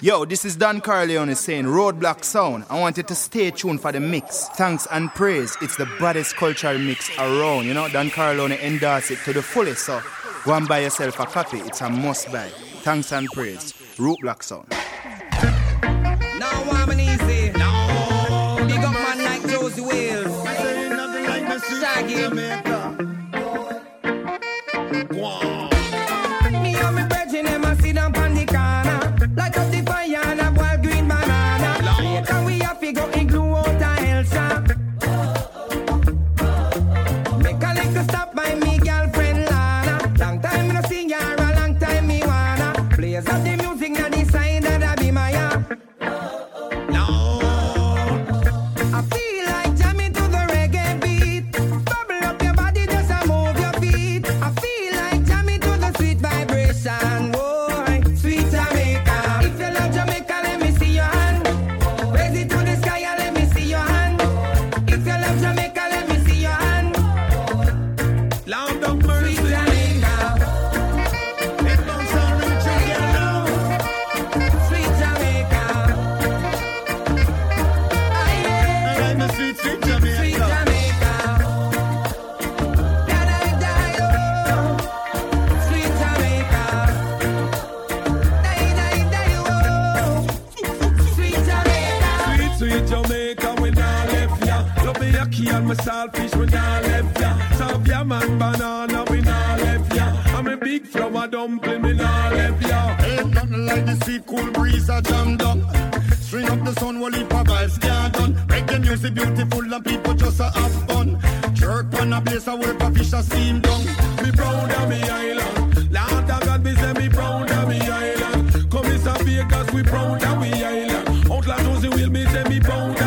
Yo, this is Don Corleon saying Roadblock Sound. I want you to stay tuned for the mix. Thanks and praise. It's the baddest cultural mix around. You know, Don Corleon endorse it to the fullest. So go and buy yourself a copy. It's a must buy. Thanks and praise. Roadblock Sound. A work a fish a steam down. Me proud of me island. Lord of God, me say me proud of me island. Come a Vegas, we proud of we island. Outlaw Josey Wales me say me proud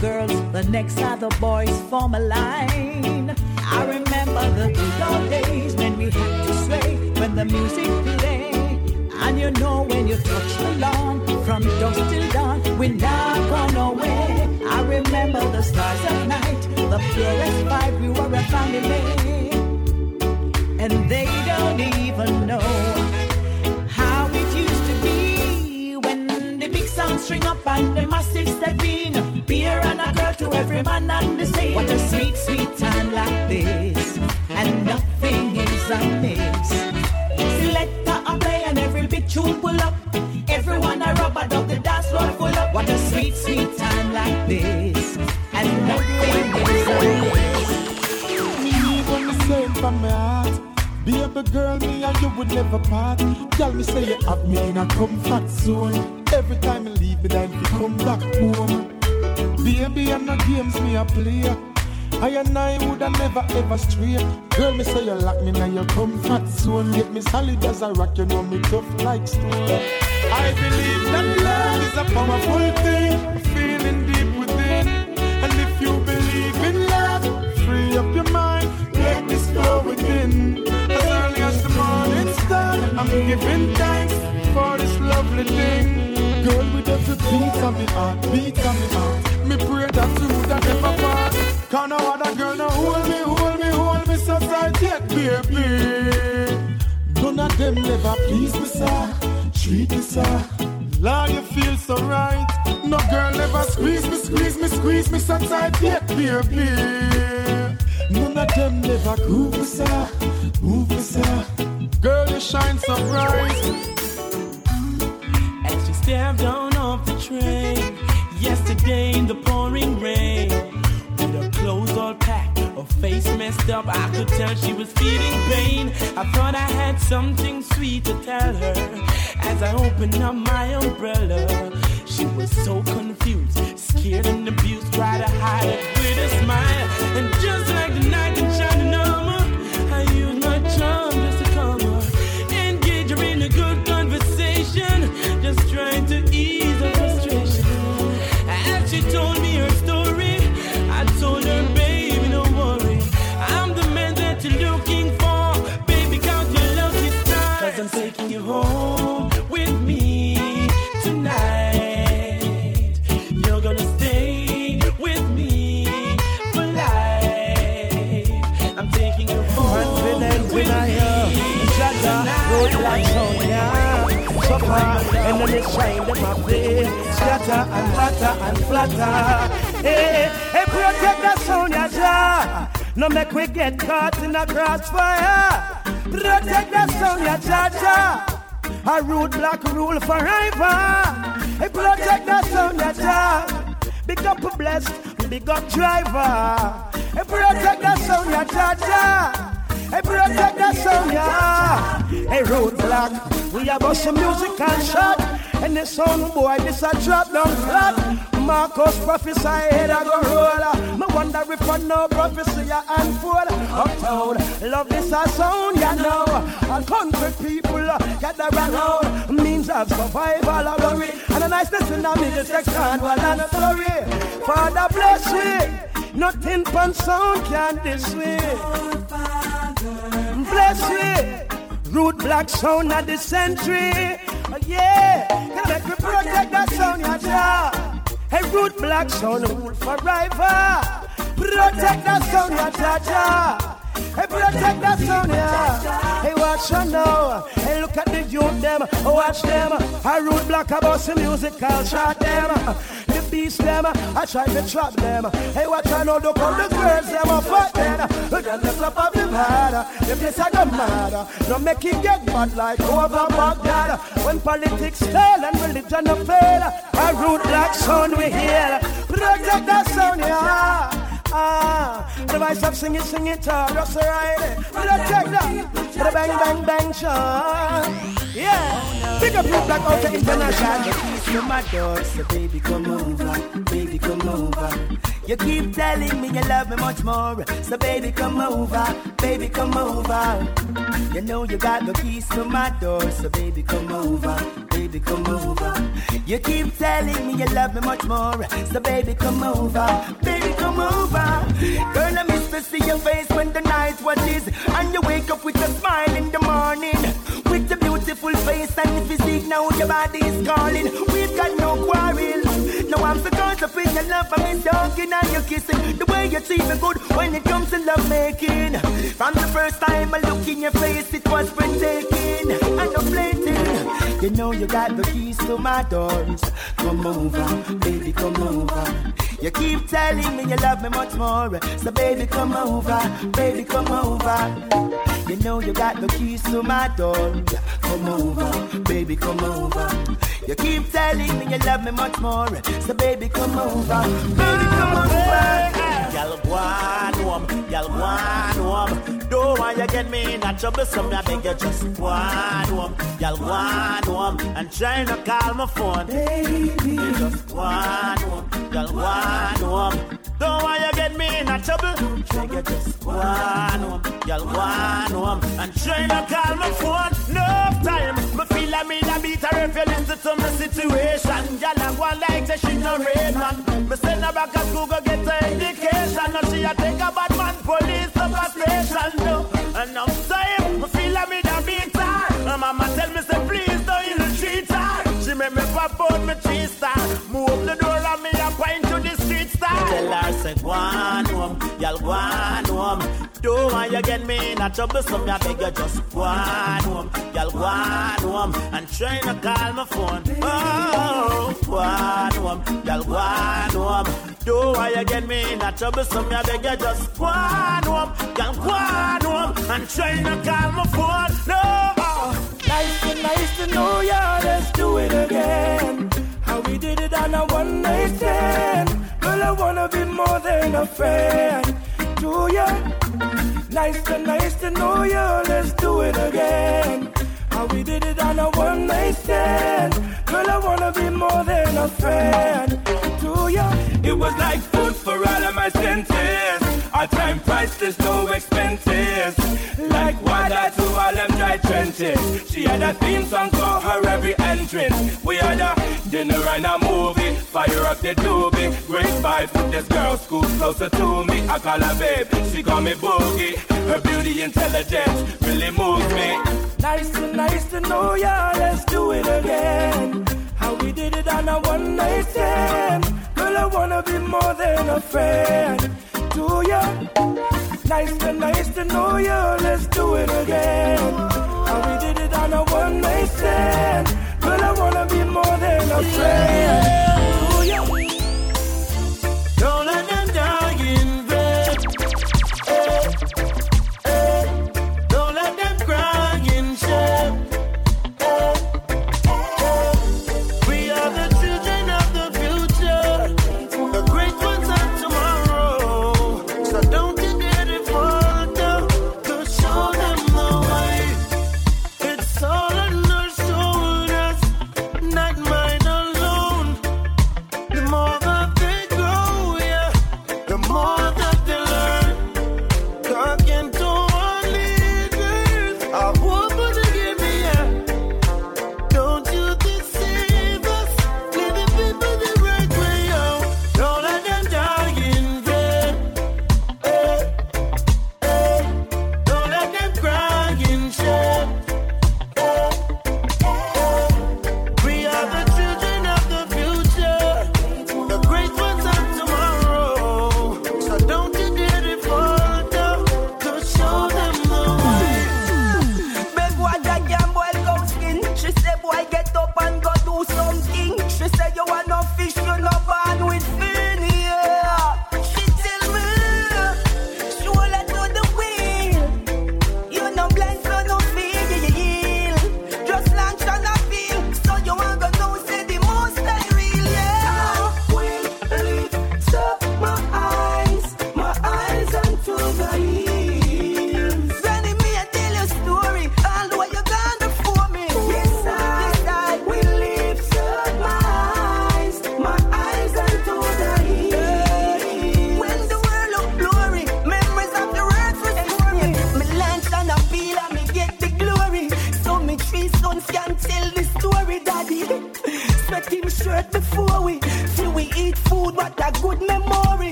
girls, the next are the boys form a line. I remember the good old days when we had to sway when the music played. And you know when you touch the lawn from dusk till dawn, we're not gone away. I remember the stars at night, the purest vibe, we were a family. And they don't even know how it used to be when the big sound string up and the massive step in. Every man and the same. What a sweet, sweet time like this, and nothing is amiss. Selector a play and every big tune pull up. Everyone a rub a dub, the dance floor full up. What a sweet, sweet time like this, and nothing is amiss. Me even me say it from my heart. Baby girl, me and you would never part. Tell me say you have me in a comfort zone. Every time you leave me, then you come back home. Baby, I'm not games me a play. I and I would have never ever stray. Girl, me say you lock me in your comfort zone. Get me solid as a rock, you know me tough like stone. I believe that love is a powerful thing, feeling deep within. And if you believe in love, free up your mind, let this flow within. As early as the morning star, I'm giving thanks for this lovely thing. Girl, with every beat of me heart, beat of me heart, me pray that you would never part. Can no other girl no hold me, hold me, hold me so tight yet, baby. None of them never please me, sir. Treat me, sir. Lord, you feel so right. No girl never squeeze me, squeeze me, squeeze me so tight yet, baby. None of them never groove me, sir. Move me, sir. Girl, you shine so bright. As she stepped on off the train yesterday in the pouring rain, with her clothes all packed, her face messed up, I could tell she was feeling pain. I thought I had something sweet to tell her as I opened up my umbrella. She was so confused, scared and abused, tried to hide it with a smile. And just like the night that shining So far, and then it shine them my face. Scatter and flatter and flatter. Hey, hey, protect the sound, ya ja. No make we get caught in a crossfire. Protect the sound, ya Jaja. A roadblock rule forever. Hey, protect the sound, ya ja. Big up blessed, big up driver. Hey, protect the sound, ya Jaja. Hey, protect the sound, yeah. Hey, roadblock, we have bust some music and shot. And the sound boy, this a drop down flat. Marcus prophesy, head I go roll. Me wonder if I know prophecy a unfold. Uptown, love this a sound, you know. A country people uh, gather around. Means of survival, a worry. And a niceness in the section, well, a story. Father bless we. Nothing pan sound can this way. Bless we. Roadblock sound of the century. Oh, yeah. Can make me protect that sound, ja. Hey, roadblock sound rule forever. Protect that sound, ya ja ja. Hey, protect that sound, yeah. Hey, watch you now. Hey, look at the youth, them. Watch them. I roadblock about some musical shot them. The beast, them. I try to trap them. Hey, watch you now. Look how the girls, them. are fuck them. Look at the flop of the bad. The place I don't matter. No make it get bad like over Baghdad. When politics fail and religion fail. I roadblock sound we hear. Protect that sound, yeah. Ah, the voice of sing it, sing it, uh, just right. Protect that. To the bang, bang, bang, Sean. Yeah. Big up you black out the international. to my door, so baby come over, baby come over. You keep telling me you love me much more, so baby come over, baby come over. You know you got the keys to my door, so baby come over, baby come over. You keep telling me you love me much more, so baby come over, baby come over. Girl, I miss to see your face when the night watches, and you wake up with a smile in the morning, with the beautiful face and physique. Now your body is calling. We've got no quarrel. I'm so caught up in your love. I'm in talking and you're kissing. The way you treat me good when it comes to love making. From the first time I look in your face, it was breathtaking. And no flating. You know you got the keys to my doors. Come over, baby, come over. You keep telling me you love me much more. So baby, come over, baby, come over. You know you got the keys to my door. Come over, baby, come over. You keep telling me you love me much more. So baby, come over, baby, come over. Y'all go on home, y'all go on home. Don't want you get me in a trouble, so me I beg you just go on home. Y'all go on home and try to call my phone. Baby, you just go on home, y'all go on home. Don't want you get me in a trouble, beg you just go on home. Y'all go on home and try to call my phone. No time, me feel like me da beat her if you listen to my situation. Y'all a go like say she no red man. Me send her back to school go get her education. Now she a take a bad man police up a station. No, enough time, me feel like me da beat. My mama tell me say please don't ill treat her. She make me pop out me cheese star. Move the door and me a point to the street star. Tell her say go on home, y'all go on home. Don't want you get me in a trouble, so me I beg you just go on home, y'all go on home and try to call my phone. Oh, go on home, y'all go on. Don't want you get me in a trouble, so me I beg you just go on home, y'all go on and try to call my phone. No. Nice to nice to know ya. Let's do it again. How we did it on a one night stand. Girl, I wanna be more than a friend to ya. Nice to nice to know ya. Let's do it again. How we did it on a one night stand. Girl, I wanna be more than a friend to you. It was like food for all of my senses. Our time priceless, no expenses. Like water to all them dry trenches. She had a theme song for her every entrance. We had a dinner and a movie. Fire up the doobie. Great vibes with this girl, school closer to me. I call her babe, she call me boogie. Her beauty, intelligence really moves me. Nice to nice to know ya. Let's do it again. How we did it on a one night stand. Girl, I wanna be more than a friend to ya. Nice to nice to know you. Let's do it again. How we did it on a one night stand. Girl, I wanna be more than a friend to ya. Don't let more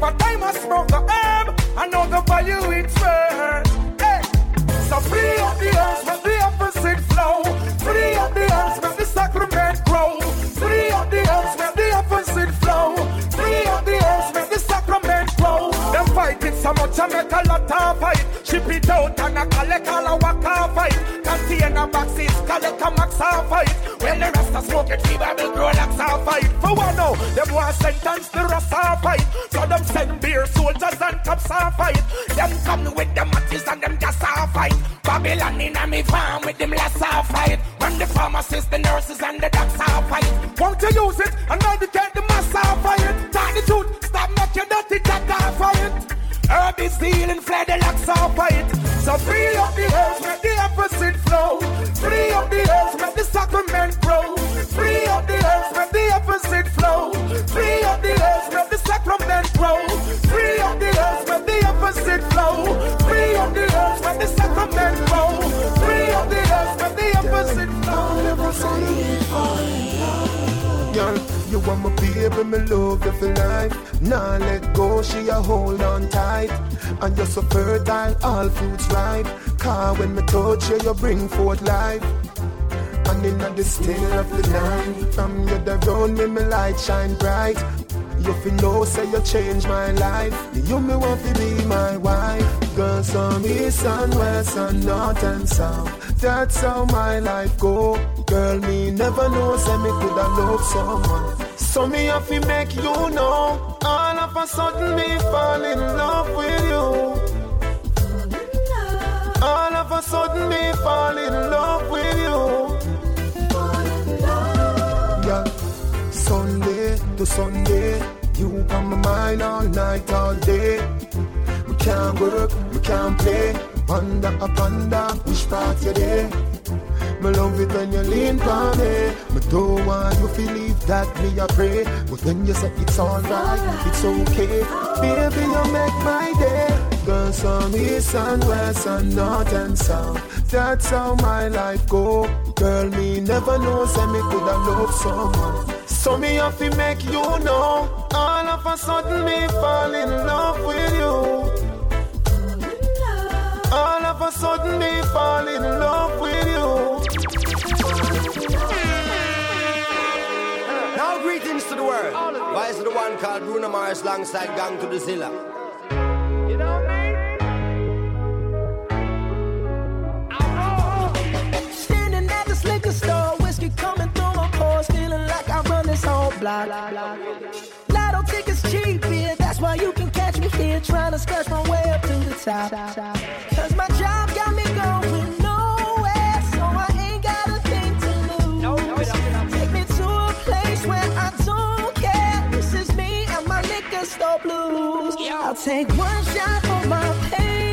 Whenever time I smoke the herb, I know the value it's worth. Hey. So free up the earth, let the opposite flow. Free up the earth, let the sacrament grow. Free up the earth, let the opposite flow. Free up the earth, let the sacrament grow. Them fighting so much, I make a lot of fight. Ship it out and I collect all a walk fight. Container boxes, collect a max of fight. When the rest of smoke it, fever will grow like of fight. For one now, them want sentence the rest of fight. So them send beer soldiers and cops of fight. Them come with them matches and them gas of fight. Babylon in a me farm with them less of fight. When the pharmacists, the nurses and the doctors of fight. Want to use it and educate the mass of fight. Herb is healing, fled the locks of fight. So free up the earth, make the opposite flow. Free up the earth, make the sacrament grow. Free up the earth, make the opposite flow. Free up the earth, make the sacrament grow. Free up the earth, make the opposite flow. Free up the earth, make the sacrament grow. Free up the earth, make the opposite flow. Girl, you want my baby, me love you for life. Nah, let go, she a hold on tight. And you're so fertile, all fruits ripe. Car when me touch you, you bring forth life. And in the still of the night, from your the me, me light shine bright. You feel know, say you change my life. You me want to be my wife. Girl, some east and west and north and south. That's how my life go. Girl, me never know, say me coulda love someone. So me have to make you know. All of a sudden me fall in love with you. All of a sudden me fall in love with you. To Sunday, you on my mind all night, all day. We can't work, we can't play. Panda a panda, which part you there? Me love it when you lean on me. Me don't want you to leave that me a pray. But when you say it's alright, it's okay. Baby, you make my day. Girl, some east and west and north and south. That's how my life go. Girl, me never know, say me coulda love someone. So me have to make you know. All of a sudden me fall in love with you. All of a sudden me fall in love with you. Now greetings to the world. Vice of the one called Bruno Mars alongside Gang to the Zilla. Block. Lotto tickets cheap, yeah, that's why you can catch me here, trying to scratch my way up to the top. Cause my job got me going nowhere, so I ain't got a thing to lose. Take me to a place where I don't care. This is me and my liquor store blues. I'll take one shot for my pain,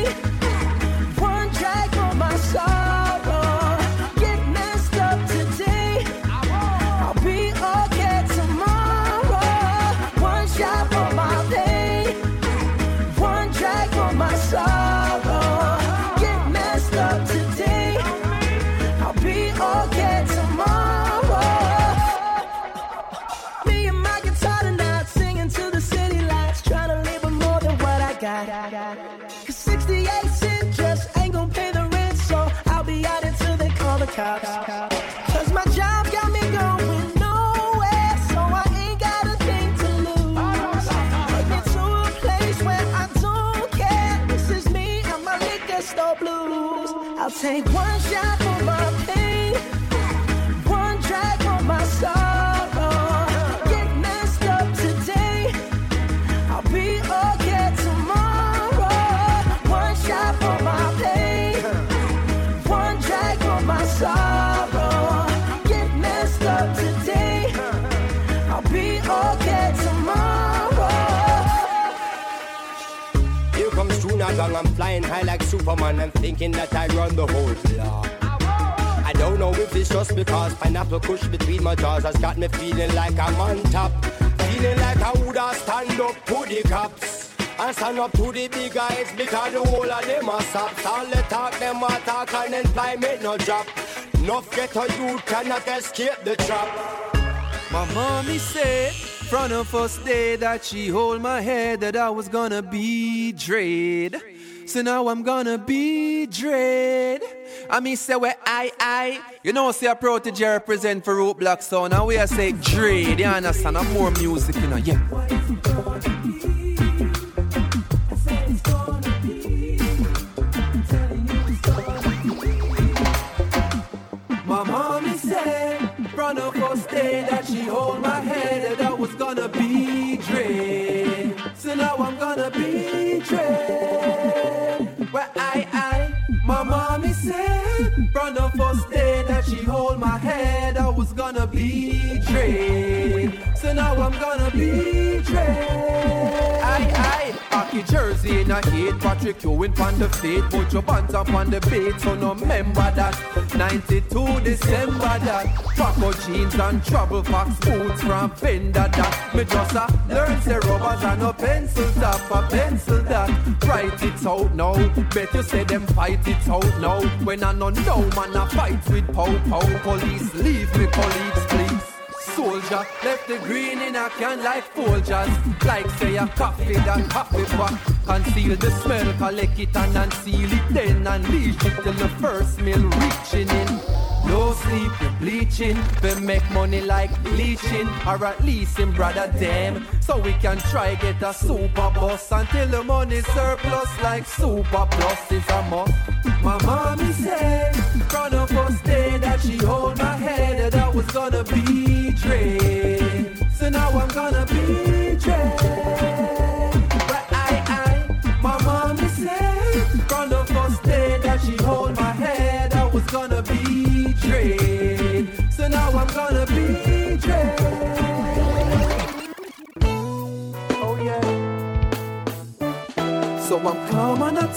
cops. Cause my job got me going nowhere, so I ain't got a thing to lose. To a place where I don't care. This is me and my liquor store blues. I'll take one shot for my pain, I'm like Superman. I'm thinking that I run the whole block. I don't know if it's just because pineapple kush between my jaws has got me feeling like I'm on top. Feeling like I woulda stand up to the cops. And stand up to the big guys because the whole of them are sops. All the talk, them a talk and employment no drop. Enough get a youth cannot escape the trap. My mommy said, from the first day that she hold my head, that I was gonna be dread. So now I'm gonna be dread. I mean, say where I, I, you know, say a Protoje represent for Roadblock Sound, and we are say dread, you understand? And more music, you know, yeah. My mommy said from the first day that she hold my head that I was gonna be said from the first day that she hold my head I was gonna be dread. So now I'm gonna be dread. I, I, Hockey jersey in a heat, Patrick Ewing on the feet, put your bands up on the beat, so no remember that. 92 December that, Paco jeans and trouble fox boots from Fender that. Me just a learn say rubbers and no pencil top, a pencil that. Write it out now, bet you say them fight it out now. When I know no man a fight with pow pow police, leave me colleagues please soldier. Left the green in a can like Folgers. Like say a coffee that coffee pot. Conceal the smell, collect it and unseal it then. Unleash it till the first meal reaching in. No sleep, bleaching. We make money like bleaching, or at least in brother them. So we can try get a super bus until the money surplus like super plus is a must. My mommy said, front of us day that she hold my head that I was gonna be So now I'm gonna be. But I, my mommy said, hold my head I was gonna be. So now I'm gonna be. Oh yeah. So I'm calm and I'm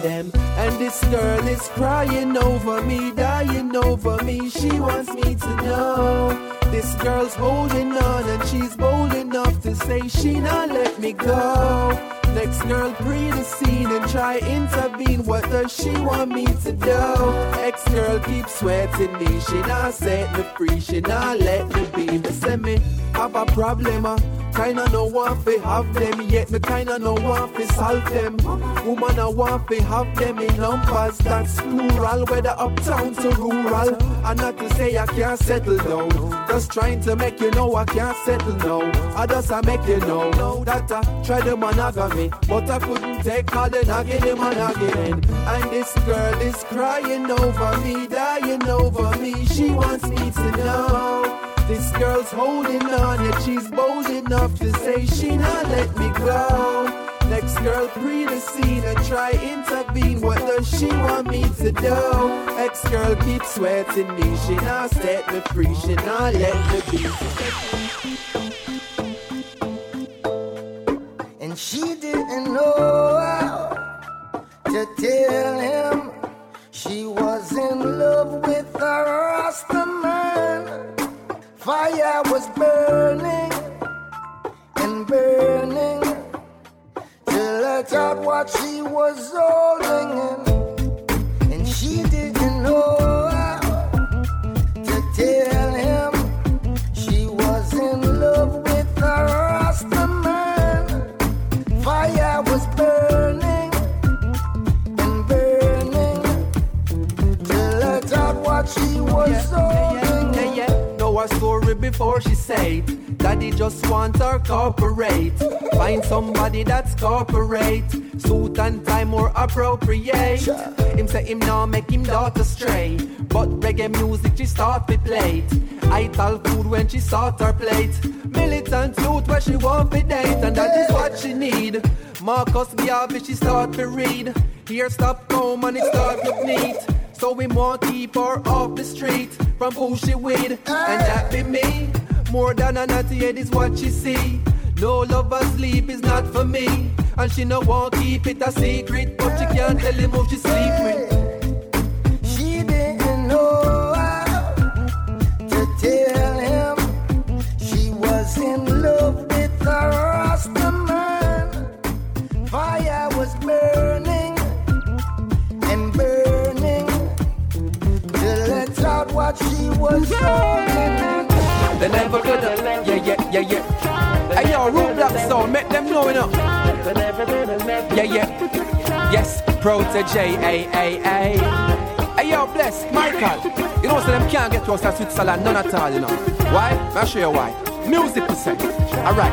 them. And this girl is crying over me, dying over me. She wants me to know. This girl's holding on and she's bold enough to say she not let me go. Next girl pre the scene and try intervene. What does she want me to do? Ex girl keep sweating me. She not set me free. She not let me be. Me say me have a problem. uh, Kinda no want fi have them yet me kinda no want fi solve them. Woman I want fi have them in numbers that's plural, whether uptown to rural. And not to say I can't settle down, just trying to make you know I can't settle now. I just I make you know that I tried the monogamy, but I couldn't take all the nagging the again. And this girl is crying over me, dying over me. She wants me to know. This girl's holding on, yet she's bold enough to say she not let me go. Next girl pre the scene and try intervene. What does she want me to do? Ex girl keep sweating me. She not set me free. She not let me be. and she didn't know how to tell him she was in love with a Rasta man. Fire was burning and burning till I out what she was holding in, and she didn't know how to tell him she was in love with a Rasta man. Fire was burning and burning till I out what she was holding. Story before she said Daddy just want her corporate. Find somebody that's corporate. Suit and tie more appropriate. Him say him now make him daughter stray. But reggae music she start to play. I tell food when she start her plate. Militant youth where she want to date. And that is what she need. Marcus Garvey she start to read. Here stop home and it start look neat. So we want keep her off the street from who she with, and that be me. More than a naughty head is what she see. No lover sleep is not for me, and she no want to keep it a secret, but she can't tell him who she sleep with. She didn't know how to tell him she was in love was holding. They never could have, yeah, yeah, yeah, yeah. Hey yo, Roadblock sound, make them know enough. Yeah, yeah. Yes, Protoje, A, A, A. Hey yo, bless, Michael. You know, so them can't get to us at Switzerland, none at all, you know. Why? I'll show you why. Music percent. Alright.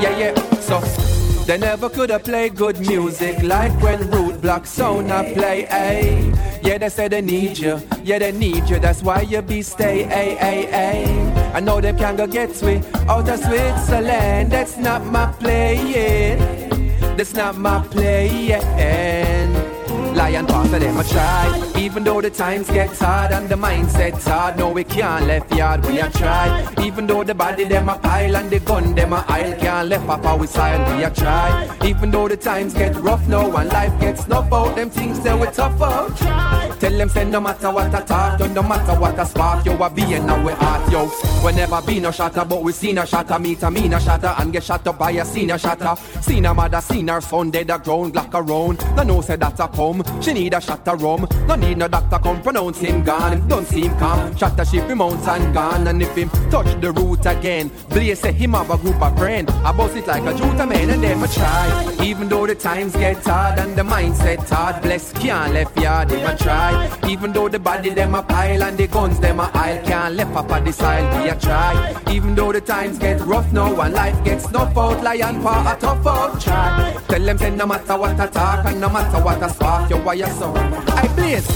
Yeah, yeah. So, they never could have played good music like when Roadblock sound I play, ay. Yeah, they say they need you. Yeah, they need you. That's why you be stay, ay, ay, ay. I know they can go get sweet oh, out of Switzerland. That's not my playing. That's not my playing. Lion pass of them a try Even though the times get hard and the mindset's hard No we can't left yard, we a try Even though the body them a pile and the gun them a aisle Can't left up our side, we a try Even though the times get rough now and life gets snuff out Them things say we tough out. Tell them say no matter what I talk yo, No matter what I spark, yo a being now we heart, yo. We never been no shatter but we seen a shatter. Meet a mean a shatter and get shot up by a senior shatter. Seen a mother, seen her son dead a ground black around. No know say that a come she need a of rum. No need no doctor come pronounce him gone. Don't seem calm. Shut the ship, him mounts and gone. And if him touch the root again, Blaze say him have a group of friend. I boss it like a Juta man and a try. Even though the times get hard and the mindset hard, bless can't left yard, them try. Even though the body them a pile and the guns them a aisle, can't left up on the we a try. Even though the times get rough now and life gets snuff out, lion paw a tough out, try. Tell them say no matter what I talk and no matter what I spark, you wire so. I blaze.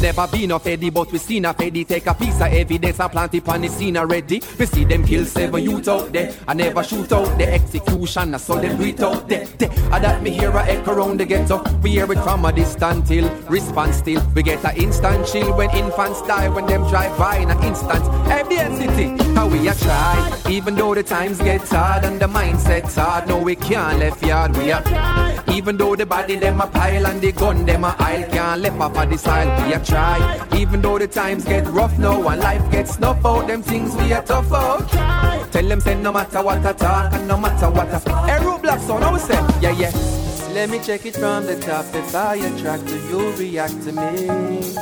Never been a feddy, but we seen a feddy take a piece of evidence and plant it on the scene already. We see them kill seven youth out there. I never shoot out the execution, I saw them breathe out there. I that me hear a echo around the ghetto. We hear it from a distant hill, response still. We get a instant chill when infants die, when them drive by in an instant. Evidence city. how we a try. Even though the times get hard and the mindset's hard, no we can't left yard. We a even though the body them a pile and the gun them a aisle, can't left off of the side. We a try. Even though the times get rough now and life gets snuff out, them things we a tough out. Tell them say no matter what I talk and no matter what I Hey, Roadblock I say, yeah, yeah. Let me check it from the top. If I attract you, you react to me.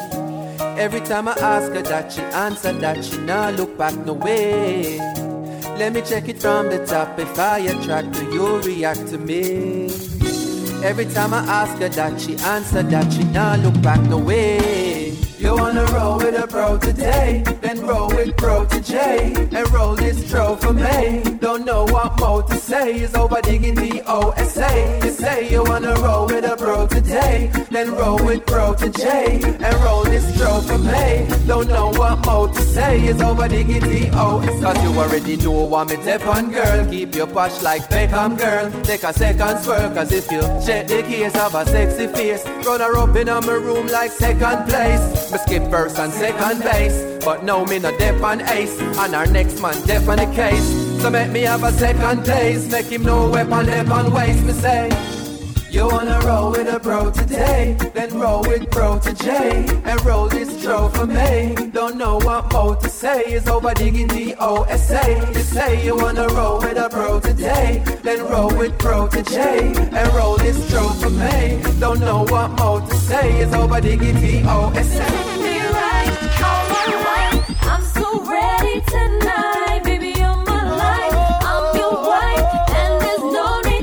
Every time I ask her that, she answer that she not look back no way. Let me check it from the top. If I attract her, you react to me. Every time I ask her that, she answer that she not look back no way. You wanna roll with a bro today, then roll with bro to J, and roll this tro for me. Don't know what more to say, is over digging the OSA. You say you wanna roll with a bro today, then roll with bro to J, and roll this tro for me. Don't know what more to say, is over digging the OSA. Cause you already know what me tip on girl, keep your posh like Beckham girl. Take a second swerve, cause if you check the case of a sexy face, run her up in my room like second place. Me skip first and second base, but now me no dep on ace, and our next man dep on the case. So make me have a second place, make him know weapon dep on waste. Me say. You wanna roll with a bro today, then roll with bro to J, and roll this tro for me. Don't know what more to say, is over digging the OSA. You say you wanna roll with a bro today, then roll with bro to J, and roll this tro for me. Don't know what more to say, is over digging the OSA.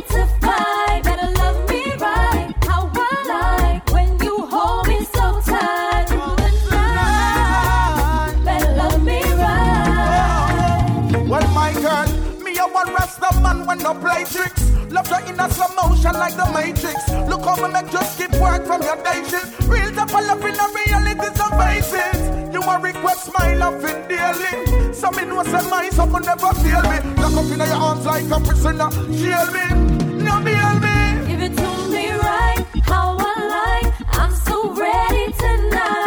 Need to fight. Better love me right, how I like when you hold me so tight through the night. Better love me right. Well, my girl, me a one rasta man when no play tricks. Love her in a slow motion like the Matrix. Look how me make just keep work from your day shift. Real top of love in a reality, so face. You a request my love in daily. So me know say my someone never feel me. Lock up in your arms like a prisoner. Shield me, no bail me. Give it to me right, how I like. I'm so ready tonight,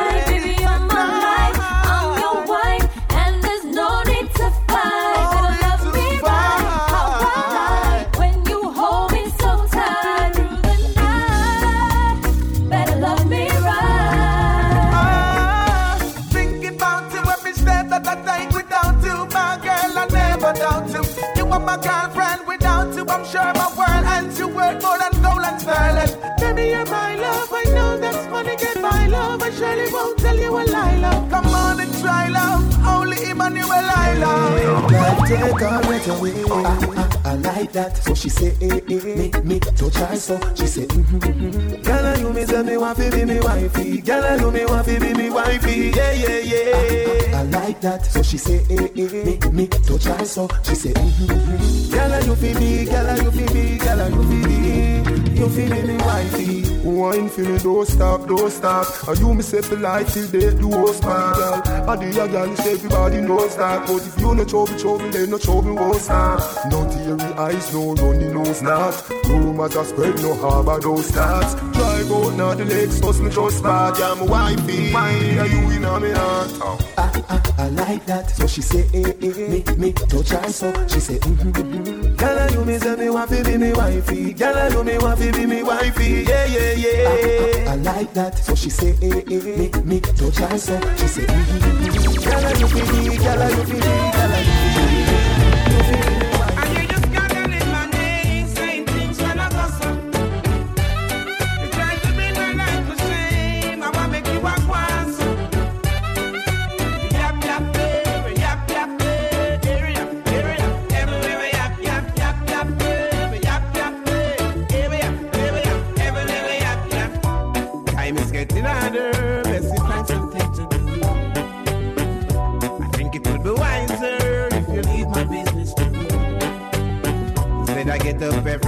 sterling. Baby, you're my love, I know that's money get my love. I surely won't tell you a lie, love. Come on and try, love. Only Emmanuel I love. Girl, take her breath away. I, I, I like that. So she say, eh, eh, me, me, touch her so. She say, mm-hmm, mm-hmm. Girl, you me say me want to be me wifey. Girl, you me want to be me wifey. Yeah, yeah, yeah. I, I, I like that. So she say, eh, eh, me, me, touch her so. She say, mm-hmm, mm-hmm. Girl, you feel me, girl, you feel me, girl, you feel me. You feel me, wifey. Wine for me, don't stop, don't stop. And you me say life till they do us, my girl. Body a girl, it's everybody knows that. But if you no trouble, trouble, then no trouble won't stop. No teary eyes, no runny nose, not. Rumors are spread, no harbor, those stats. Drive out now the legs, us me just bad. Yeah, my wifey, are you in me heart? I, I, I like that. So she say, eh, eh, eh, me, me, touch her so. She say, mm-hmm, mm-hmm. Girl, you me say me want to be me wifey. Girl, you me want to be me wifey. Yeah, yeah, yeah. I, I, I like that. So she say, eh, eh, me, me, touch her so. She say, mm-hmm, mm-hmm. Girl, you feel me, girl, you feel me, girl, you feel me. Up every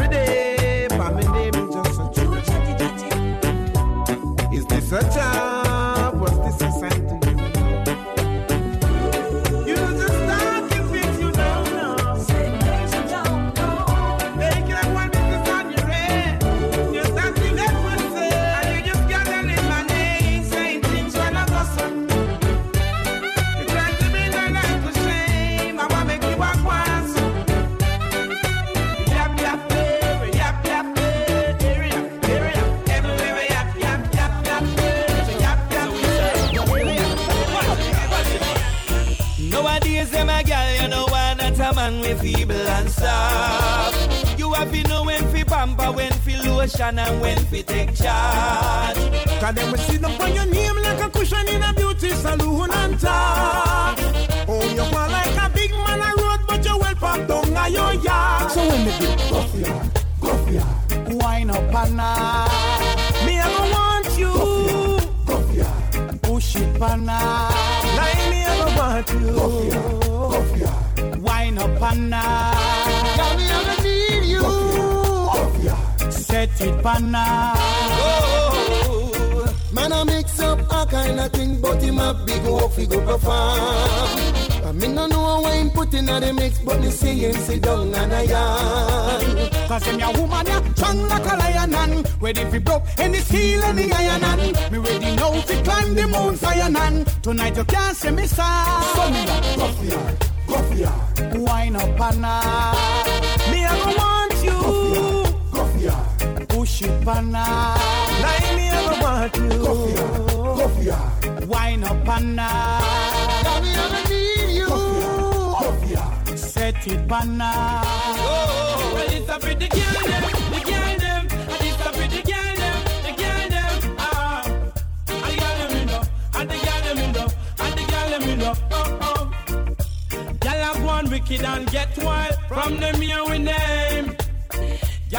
wicked and get wild from them here we name.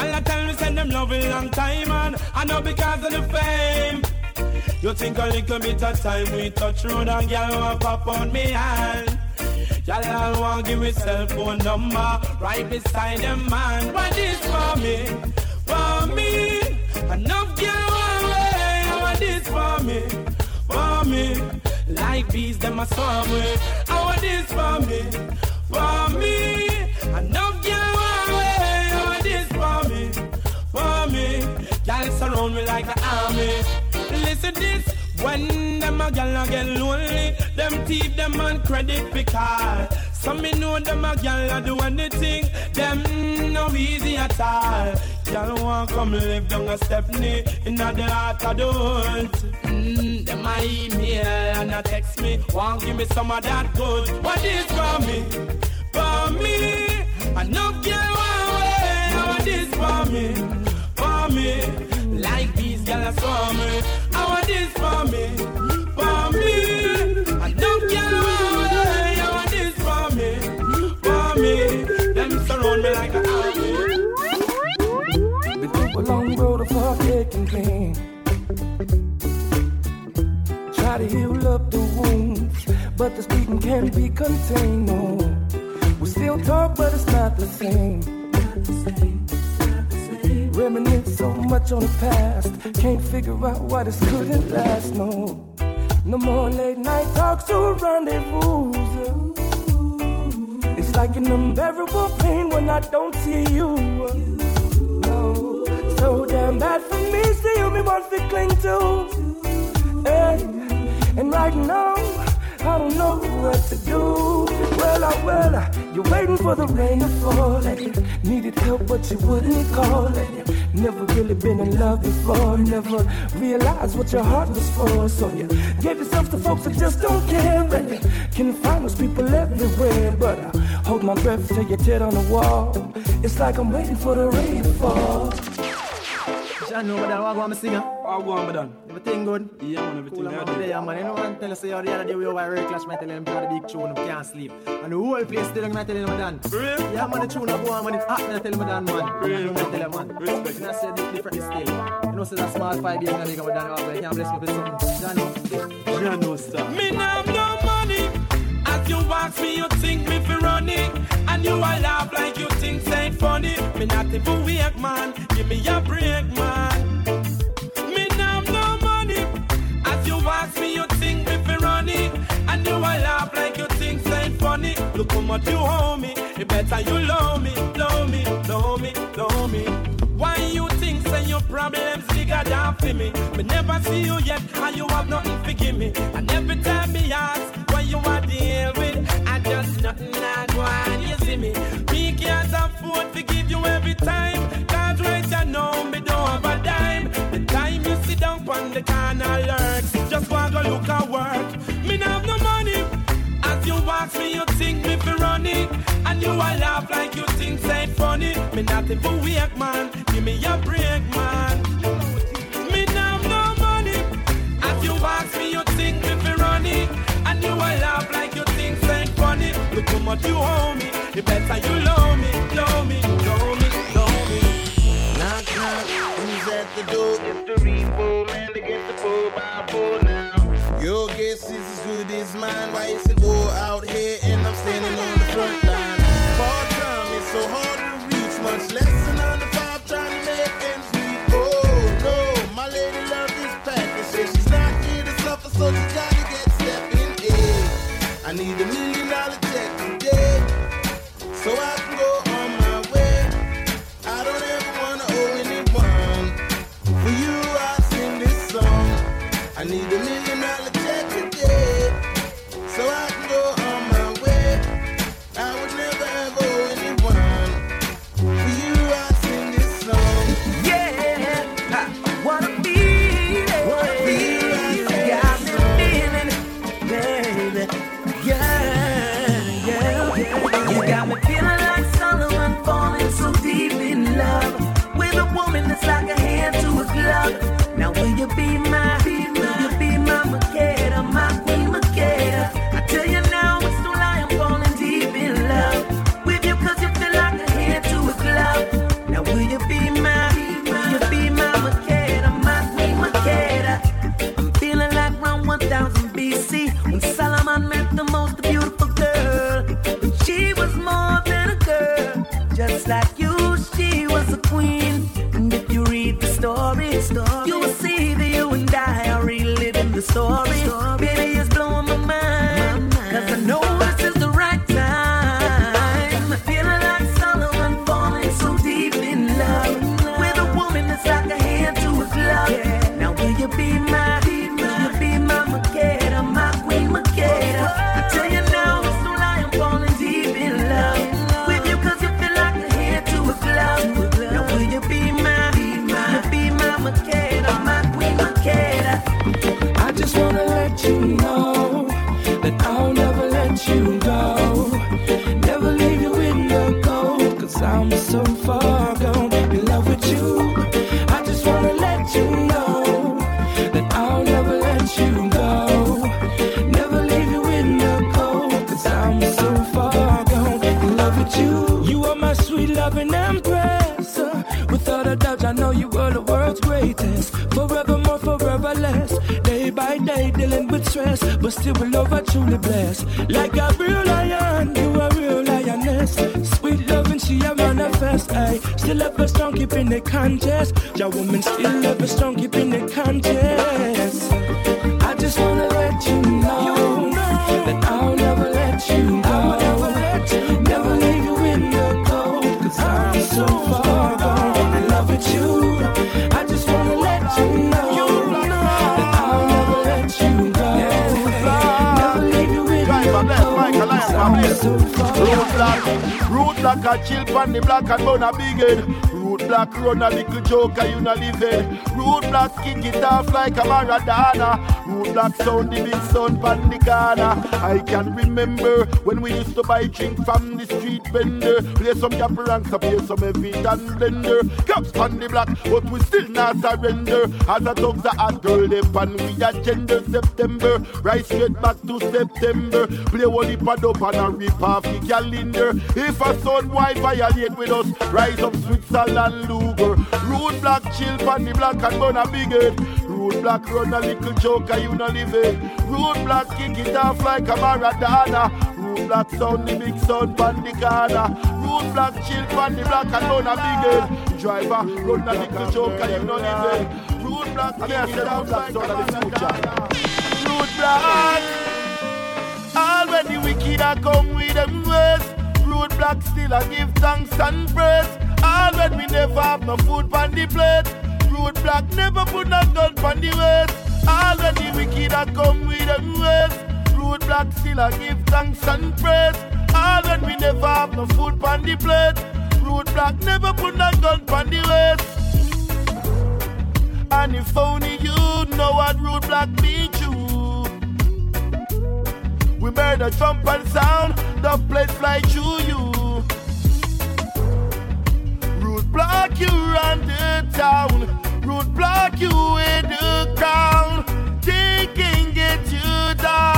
I tell me, send them love a long time, and I know because of the fame. You think a little bit of time we touch road and girl want pop on me hand. Y'all all want give me cell phone number right beside them man. What is for me? For me. Enough girl want way. I want for me. For me. Like bees them a swarm way. I want this for me. For me. Enough girl want way. Oh, I want this for me. For me. Y'all surround me like an army. Listen this. When them a gal a get lonely, them thief them on credit because some me know them a gal a do anything, them no easy at all. Gal want come live down a Stephanie in the heart of the world. Mm, them a email and a text me, want give me some of that good. What is for me? For me, enough gal want way. What is for me? For me, like these a swarm me. I want this for me, for me. Long road of and pain. Try to heal up the wounds, but the bleeding can't be contained. No, we still talk, but it's not the same. Reminisce so much on the past, can't figure out why this couldn't last. No, no more late night talks or rendezvous. It's like an unbearable pain when I don't see you. So damn bad for me. See you, me want to cling to. Hey, and right now, I don't know what to do. Well, I well, you're waiting for the rain to fall. And you needed help, but you wouldn't call. And you never really been in love before. Never realized what your heart was for. So you gave yourself to folks that just don't care. And you can find those people everywhere. But I hold my breath till you tear on the wall. It's like I'm waiting for the rain to fall. John, know what I want to sing? What go on, madam? Everything good? Yeah, man, everything Cool, good. man. Yeah, man. You know what I'm telling you? Say, oh, the other day we were at Ray Clash, man, telling them to the big tune, we can't sleep. And the whole place still, I'm telling them, man. Real? Yeah, man, the tune up one, man. It's hot, man. I tell them, man, man. Real, man. Tell them, man. Respect. And I say, the different still. You know, say that small five years, man, they come down, you can't bless me with something. John, know. John, no stop. Me now have no money. As you ask me, you think me fi running, and you a laugh like you think say funny. Me not even wake, man. Give me a break, man. Me now no money. As you ask me, you think me fi run it. And you a laugh like you think ain't funny. Look how much you owe me. It better you love me, love me, love me, love me. Why you think say your problems bigger than for me? Me never see you yet, and you have nothing to give me. And every time me ask what you want deal with, I just nothing. You see me? Me can't afford to give you every time. Cause right you know me don't have a dime. The time you sit down on the corner lurks, just want to look at work. Me not have no money. As you ask me, you think me fi run it And you a laugh like you think say funny Me not even wake, man Give me a break, Better you love but still with love I truly blessed. Like a real lion, you a real lioness. Sweet loving, she a manifest. I still ever strong, keeping it conscious. Your woman still love ever strong, keeping it conscious. I just wanna Roadblock, a chill pan the black and bun a big head. Roadblock run a little joker you not living. Roadblock kick it off like a Maradona. Roadblock sound the big sun pan the corner. I can remember when we used to buy drink from the street vendor. Play some Gappy Ranks, play some heavy and blender. Caps pan the black, but we still not surrender. As a thugs a hot girl, they pan we agenda September. Right straight back to September. Play one heap of dope and a rip off the calendar. If a son boy violate with us, rise up Switzerland Luger. Roadblock chill pan the black and burn a big head. Roadblock run a little joker, you no live it. Roadblock kick it off like a Maradona. Roadblock sound, the big sound, pan the corner. Roadblock chill, pan the black, and down a big head. Driver, run a little joke, and you know it. Root black, I mean, I said roadblock sound of the future. Roadblock. Already wicked I come with them ways. Roadblock still I give thanks and praise. Already we never have no food on the plate. Roadblock never put no gun on the waist. Already wicked I come with them ways. Roadblock still I give thanks and praise. Already we never have no food on the plate. Roadblock never put no gun on the waist. And if only you know what roadblock mean to we murder trump and sound, the place fly through you. Roadblock you run the town, roadblock you in the. They can get you down.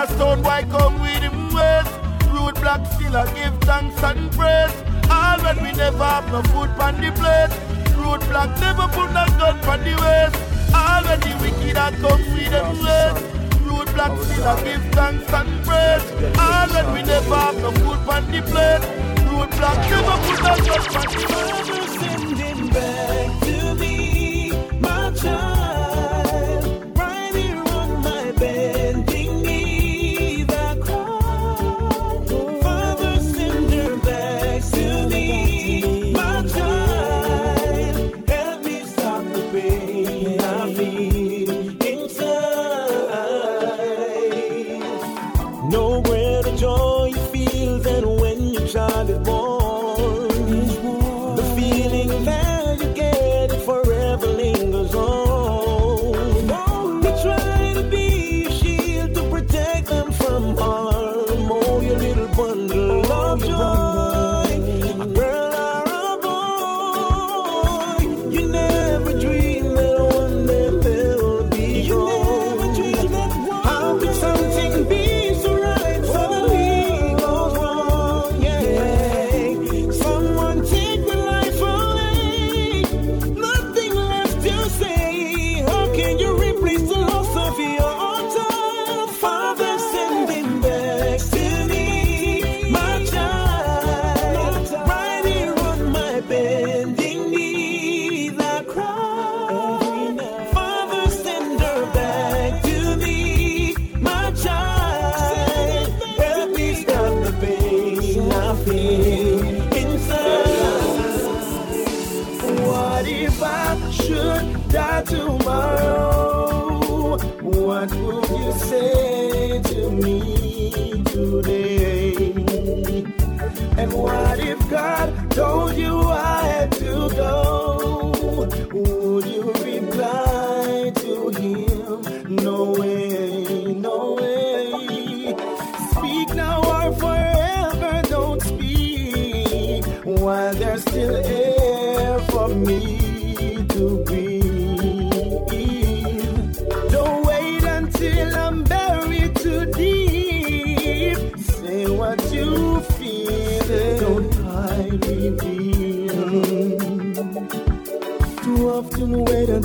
A stone come with him ways, roadblock still I give thanks and praise. All when we never have no food on the plate, root block never put no gun on the waist. All when the wicked a come with them ways. Roadblock still I give thanks and praise. All when we never have no food on the plate. Roadblock never put no gun on the waist. Sending back to me, my child. Me to breathe.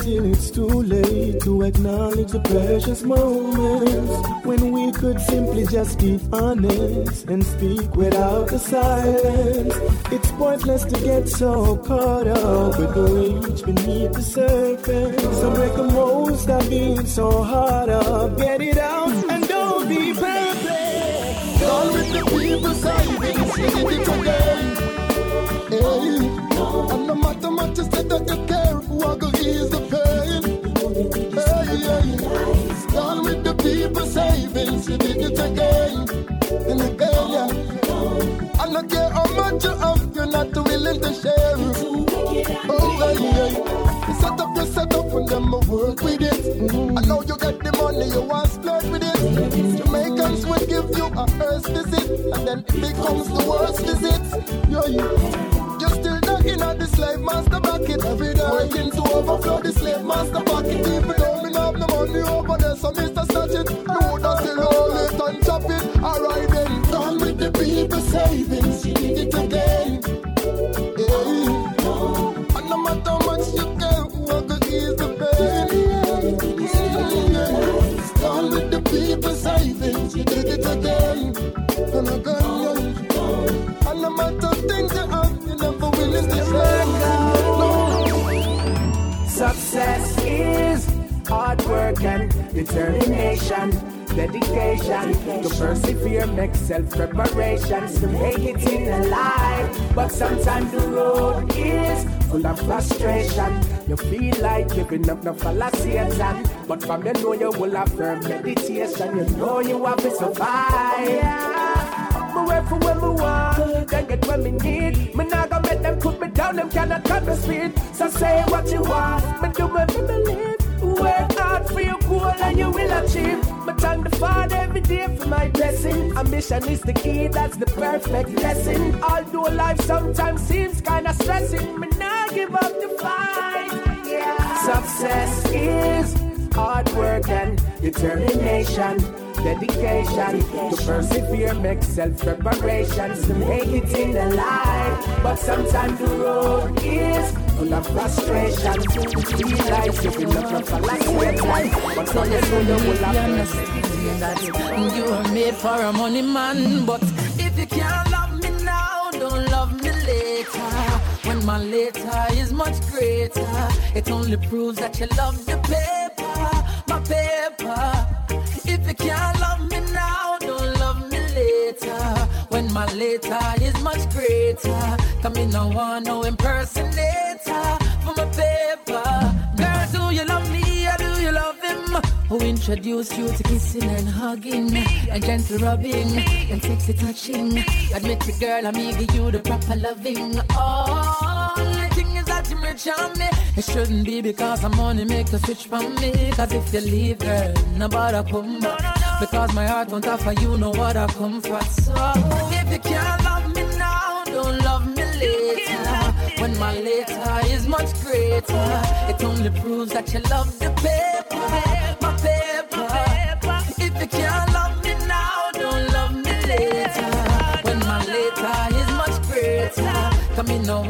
Until it's too late to acknowledge the precious moments when we could simply just be honest and speak without the silence. It's pointless to get so caught up with the rage beneath the surface. So make the most of being so hard up. Get it out and don't be perfect. All with the people saving, sing it again. With the people saving, she did it again. I don't care how much you have, you're not willing to share. Oh, hey, hey, you set up and then work with it. I know you get the money, you want with it. Jamaicans give you a first visit, and then it becomes the worst visit. Yo, you. You're still slave master bucket every day. Waiting to overflow the slave master. People over there, so Mr. Snatch it. Would have still hold it and chop it. Alright then, done with the people savings. She did it again. Yeah. And no matter how much you we're gonna ease the pain. Yeah. Done with the people saving. She did it again and again. Yeah. And no matter things you have, determination, dedication to persevere, make self preparations to make it in a life. But sometimes the road is full of frustration. You feel like giving up, no follow Satan. But from you know you will have firm meditation, you know you have to survive. Me wait for when me want, then get what me need. Me not gonna let them put me down, them cannot cut me speed. So say what you want, me do what me believe. Work for your goal and you will achieve. Me thank the Father every day for my blessing. Ambition is the key, that's the perfect lesson. Although life sometimes seems kinda stressing, me not give up the fight. Yeah. Success is hard work and determination dedication to persevere, make self preparations to make it in the life. But sometimes the road is full of frustration. Like for last life, but so you know you will have you were made for a money man, but if you can't love me now, don't love me later. When my later is much greater, it only proves that you love the paper, my paper. If you can't love me now, later. When my later is much greater, come in, no one, no impersonator for my paper. Girl, do you love me or do you love him? Who introduced you to kissing and hugging and gentle rubbing and sexy touching? Admit it, girl, I'm eager you the proper loving. Oh, the thing is that you rich on me. It shouldn't be because I'm money make a switch from me. Cause if you leave, girl, nobody come back. Because my heart won't offer you know what I other comfort. So if you can't love me now, don't love me later. When my later is much greater, it only proves that you love the paper, my paper. If you can't love me now, don't love me later. When my later is much greater, come in no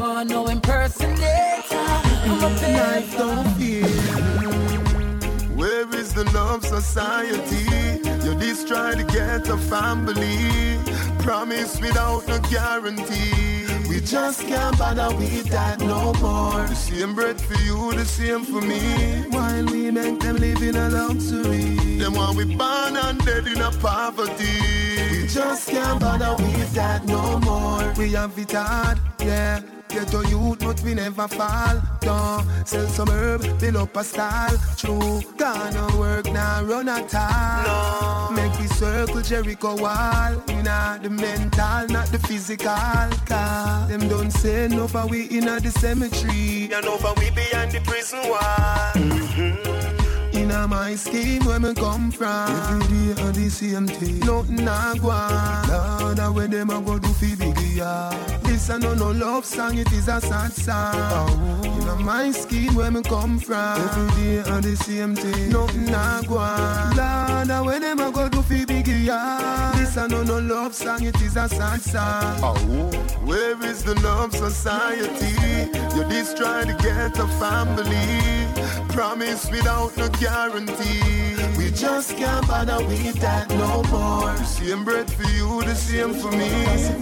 the love society? You just try to get a family. Promise without no guarantee. We just can't bother with that no more. The same bread for you, the same for me. While we make them live in a luxury. Them want we born and dead in a poverty. We just can't bother with that no more. We have it hard, yeah. Get a youth, but we never fall down. Sell some herb, build up a style. True, gonna work now, run at all. Make we circle Jericho wall. We not the mental, not the physical. Cause them don't say no for we in the cemetery. You know for we behind the prison wall. Mm-hmm. In a my scheme where me come from Every day on the same thing Nothing I go on Lord, where them a go do fi biggie yeah This a no no love song, it is a sad song. In a my skin where me come from. Every day on the same thing. Nothing I go on. Lord, where them a go do fi biggie yeah This a no no love song, it is a sad song. Oh, where is the love society? You just try to get a family. Promise without no guarantee. Just can't bother with that no more. Same bread for you, the same for me.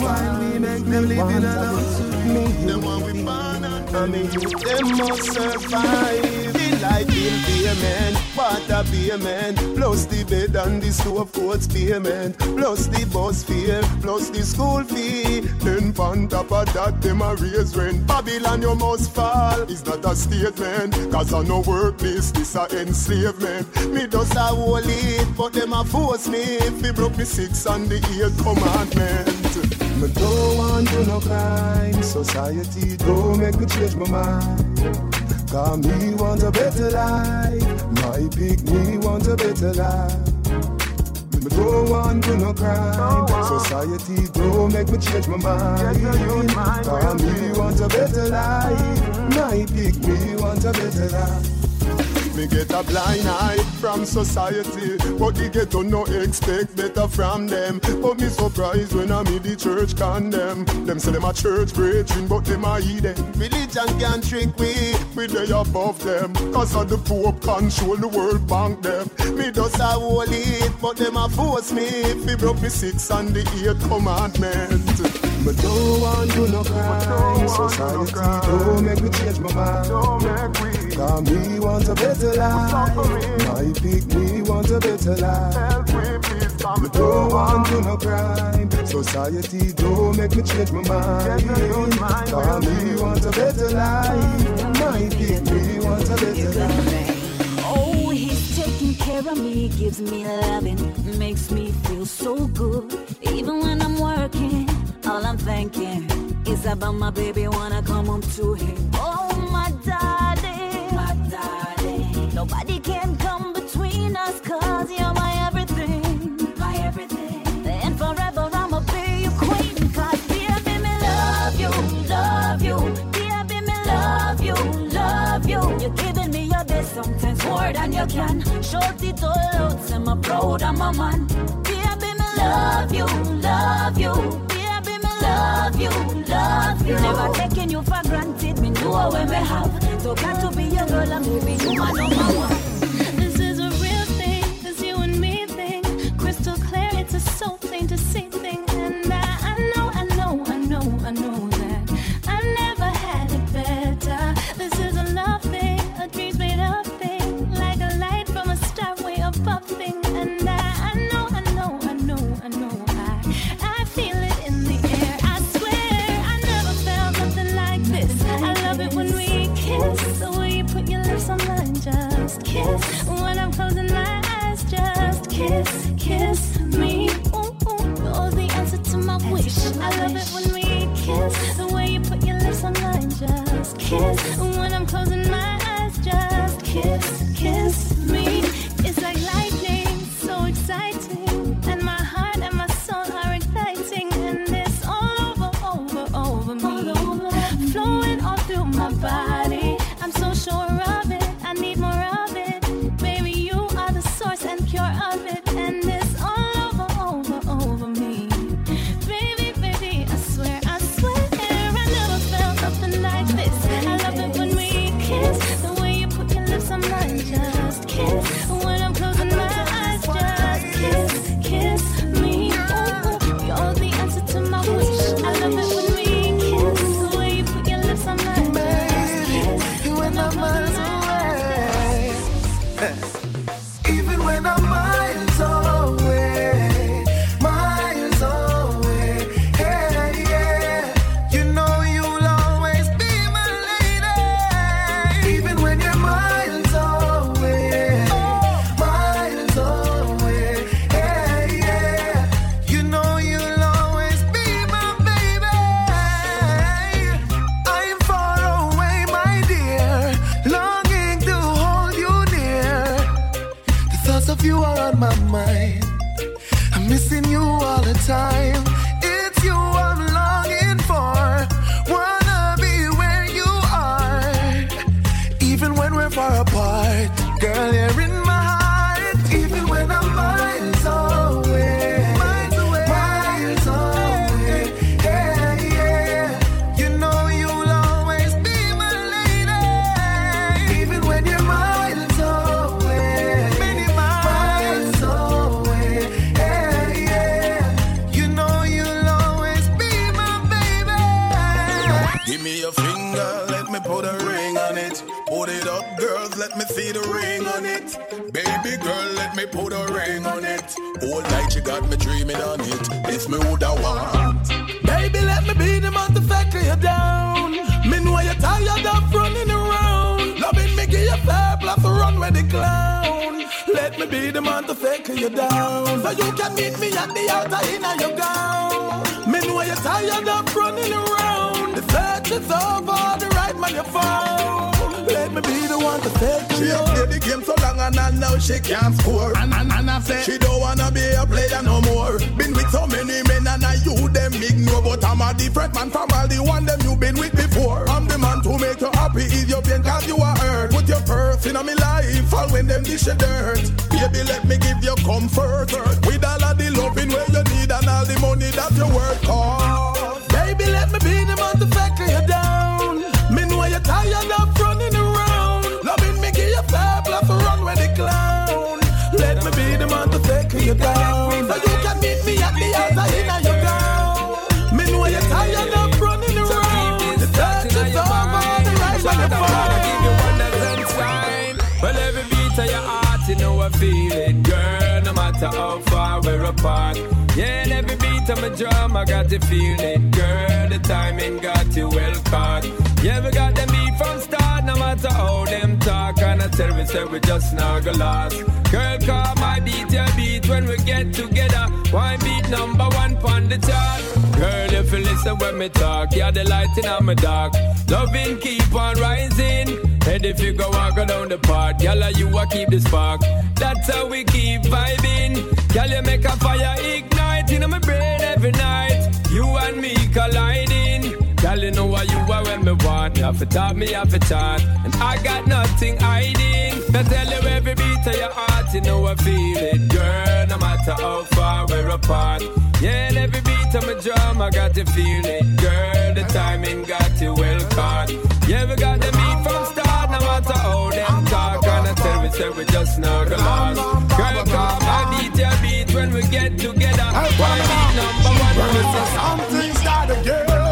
While we make them live in a luxury. Them want we born and I mean, you them must survive. Life in payment, water payment, plus the bed and the stove coats payment, plus the bus fare, plus the school fee. Then on top of that, them a raise rent. Babylon, you must fall. Is that a statement? Cause I no work this, a enslavement. Me does a hold it, but them a force me. If we broke the six and the eighth commandment. Me don't want to no crime. Society don't make me change my mind. Cause me want a better life. My pick me want a better life. Me don't want to no crime. Society don't make me change my mind. Cause me want a better life. My pick me want a better life. Me get a blind eye from society, but the ghetto no expect better from them. But me surprised when I meet the church condemn. Them say them a church preaching, but them a hidden. Religion can't trick we, Me they above them. Cause of the Pope control the world bank them. Me does a hold it, but them a force me. Fi broke me six and the eight commandment. But don't want to no crime. Society don't make me change my mind. Cause me want a better life. My pick me want a better life. Help me please, don't want to no crime. Society don't make me change my mind. Cause me want a better life. My pick me want a better life taking care of me, gives me loving, makes me feel so good, even when I'm working. All I'm thinking is about my baby when I come home to him. Oh, my daddy, my daddy. Nobody can come between us, cause you're my everything, my everything. And forever I'ma be your queen, cause dear baby, love you, love you. Dear baby, love you, love you. You're giving me your best, sometimes more than you can. Shorty it all out, I'm a proud, I'm a man. Dear baby, love you, love you love you, love you. Never taking you for granted, me know what we have. So got to be your girl and me be you my number one. earth in my life, and when them dish your dirt, baby, let me give you comfort. With all of the loving where you need and all the money that you work for. Baby, let me be the motherfucker you down. Me know you're tired of running around. Loving me, give you fab, to run with the clown. Let me be the motherfucker you down. Feel it, girl. No matter how far we're apart. Yeah, and every beat of my drum, I got to feel it, girl. The timing got you well caught. Yeah, we got them matter how them talk. And I tell me, say we just not go last. Girl, call my beat your beat when we get together. Why beat number one on the chart? Girl, if you listen when me talk, you're the light in my dark. Loving keep on rising. And if you go walk down the path, girl, you a keep the spark. That's how we keep vibing. Girl, you make a fire ignite in my brain every night. You and me colliding. Girl, you know what you are when me want. You have to talk, me have to chat. And I got nothing hiding. I tell you every beat of your heart, you know I feel it, girl. No matter how far we're apart. Yeah, and every beat of my drum, I got to feel it, girl. The timing got you well caught. Yeah, we got the beat from start, no matter how them talk. And I tell me, say we just gonna last. Girl, come I beat your beat when we get together. Why beat number one? Something's gotta give. Me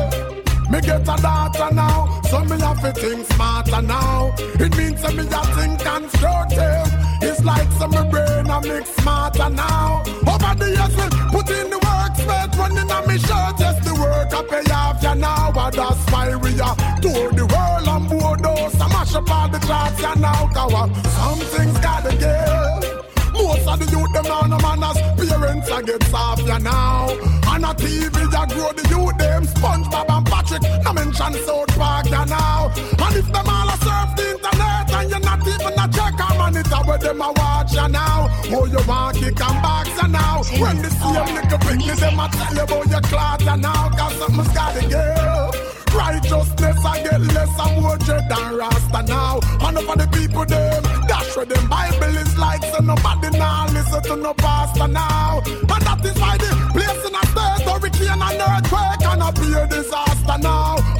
get a daughter now, so me have to think smarter now. It means that me a think constructive. It's like some me brain a mix smarter now. Over the years we put in the work, sweat running on me shirt. Yes, the work I pay off ya now, and that's why we are tour the world board those. I mash up all the clocks ya now, cause something's gotta give. Most of the youth them now no manners Parents a get soft ya now On a TV ya grow the youth them SpongeBob and Patrick No mention South Park ya now. And if them all a surf the internet And you're not even a check a monitor Where them a watch ya now. Oh you want kick and box ya now. When the same little picnic them a tell you about your cloth ya now Cause something's gotta give Righteousness I get less and more dread than Rasta now. And for the people them, that's where them Bible is like so nobody now listen to no pastor now.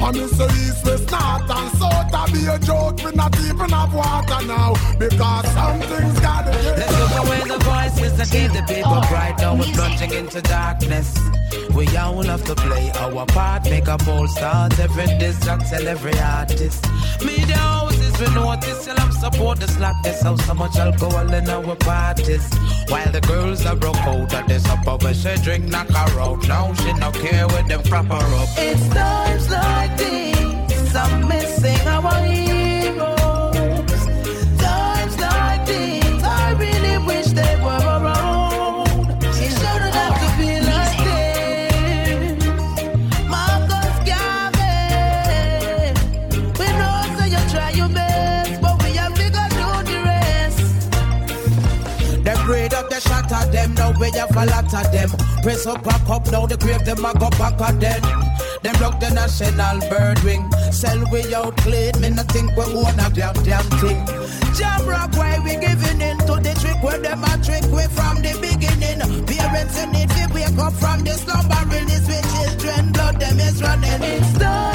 And me say east, west, north and be a joke, we not even have water now. Because something's gotta get Let's look away the voices that keep the people bright. Now we're plunging into darkness. We all have to play our part, make a bold start. Every distract, tell every artist. Media houses, we notice, you'll have support the slackness. How so much alcohol in our parties. While the girls are broke out of this upper, but she drink, knock her out. Now she no care with them proper up. It's times like these I'm missing the shot at them. Now we have a lot of them. Press up, back up, now the grave them a go back at them. Them rock the national bird wing. Sell we out clean, me nothing we own a damn damn thing. Jam rock why we giving in to the trick where them a trick we from the beginning. Parents you need to wake up from the slumbering is with children, blood them is running. It's done.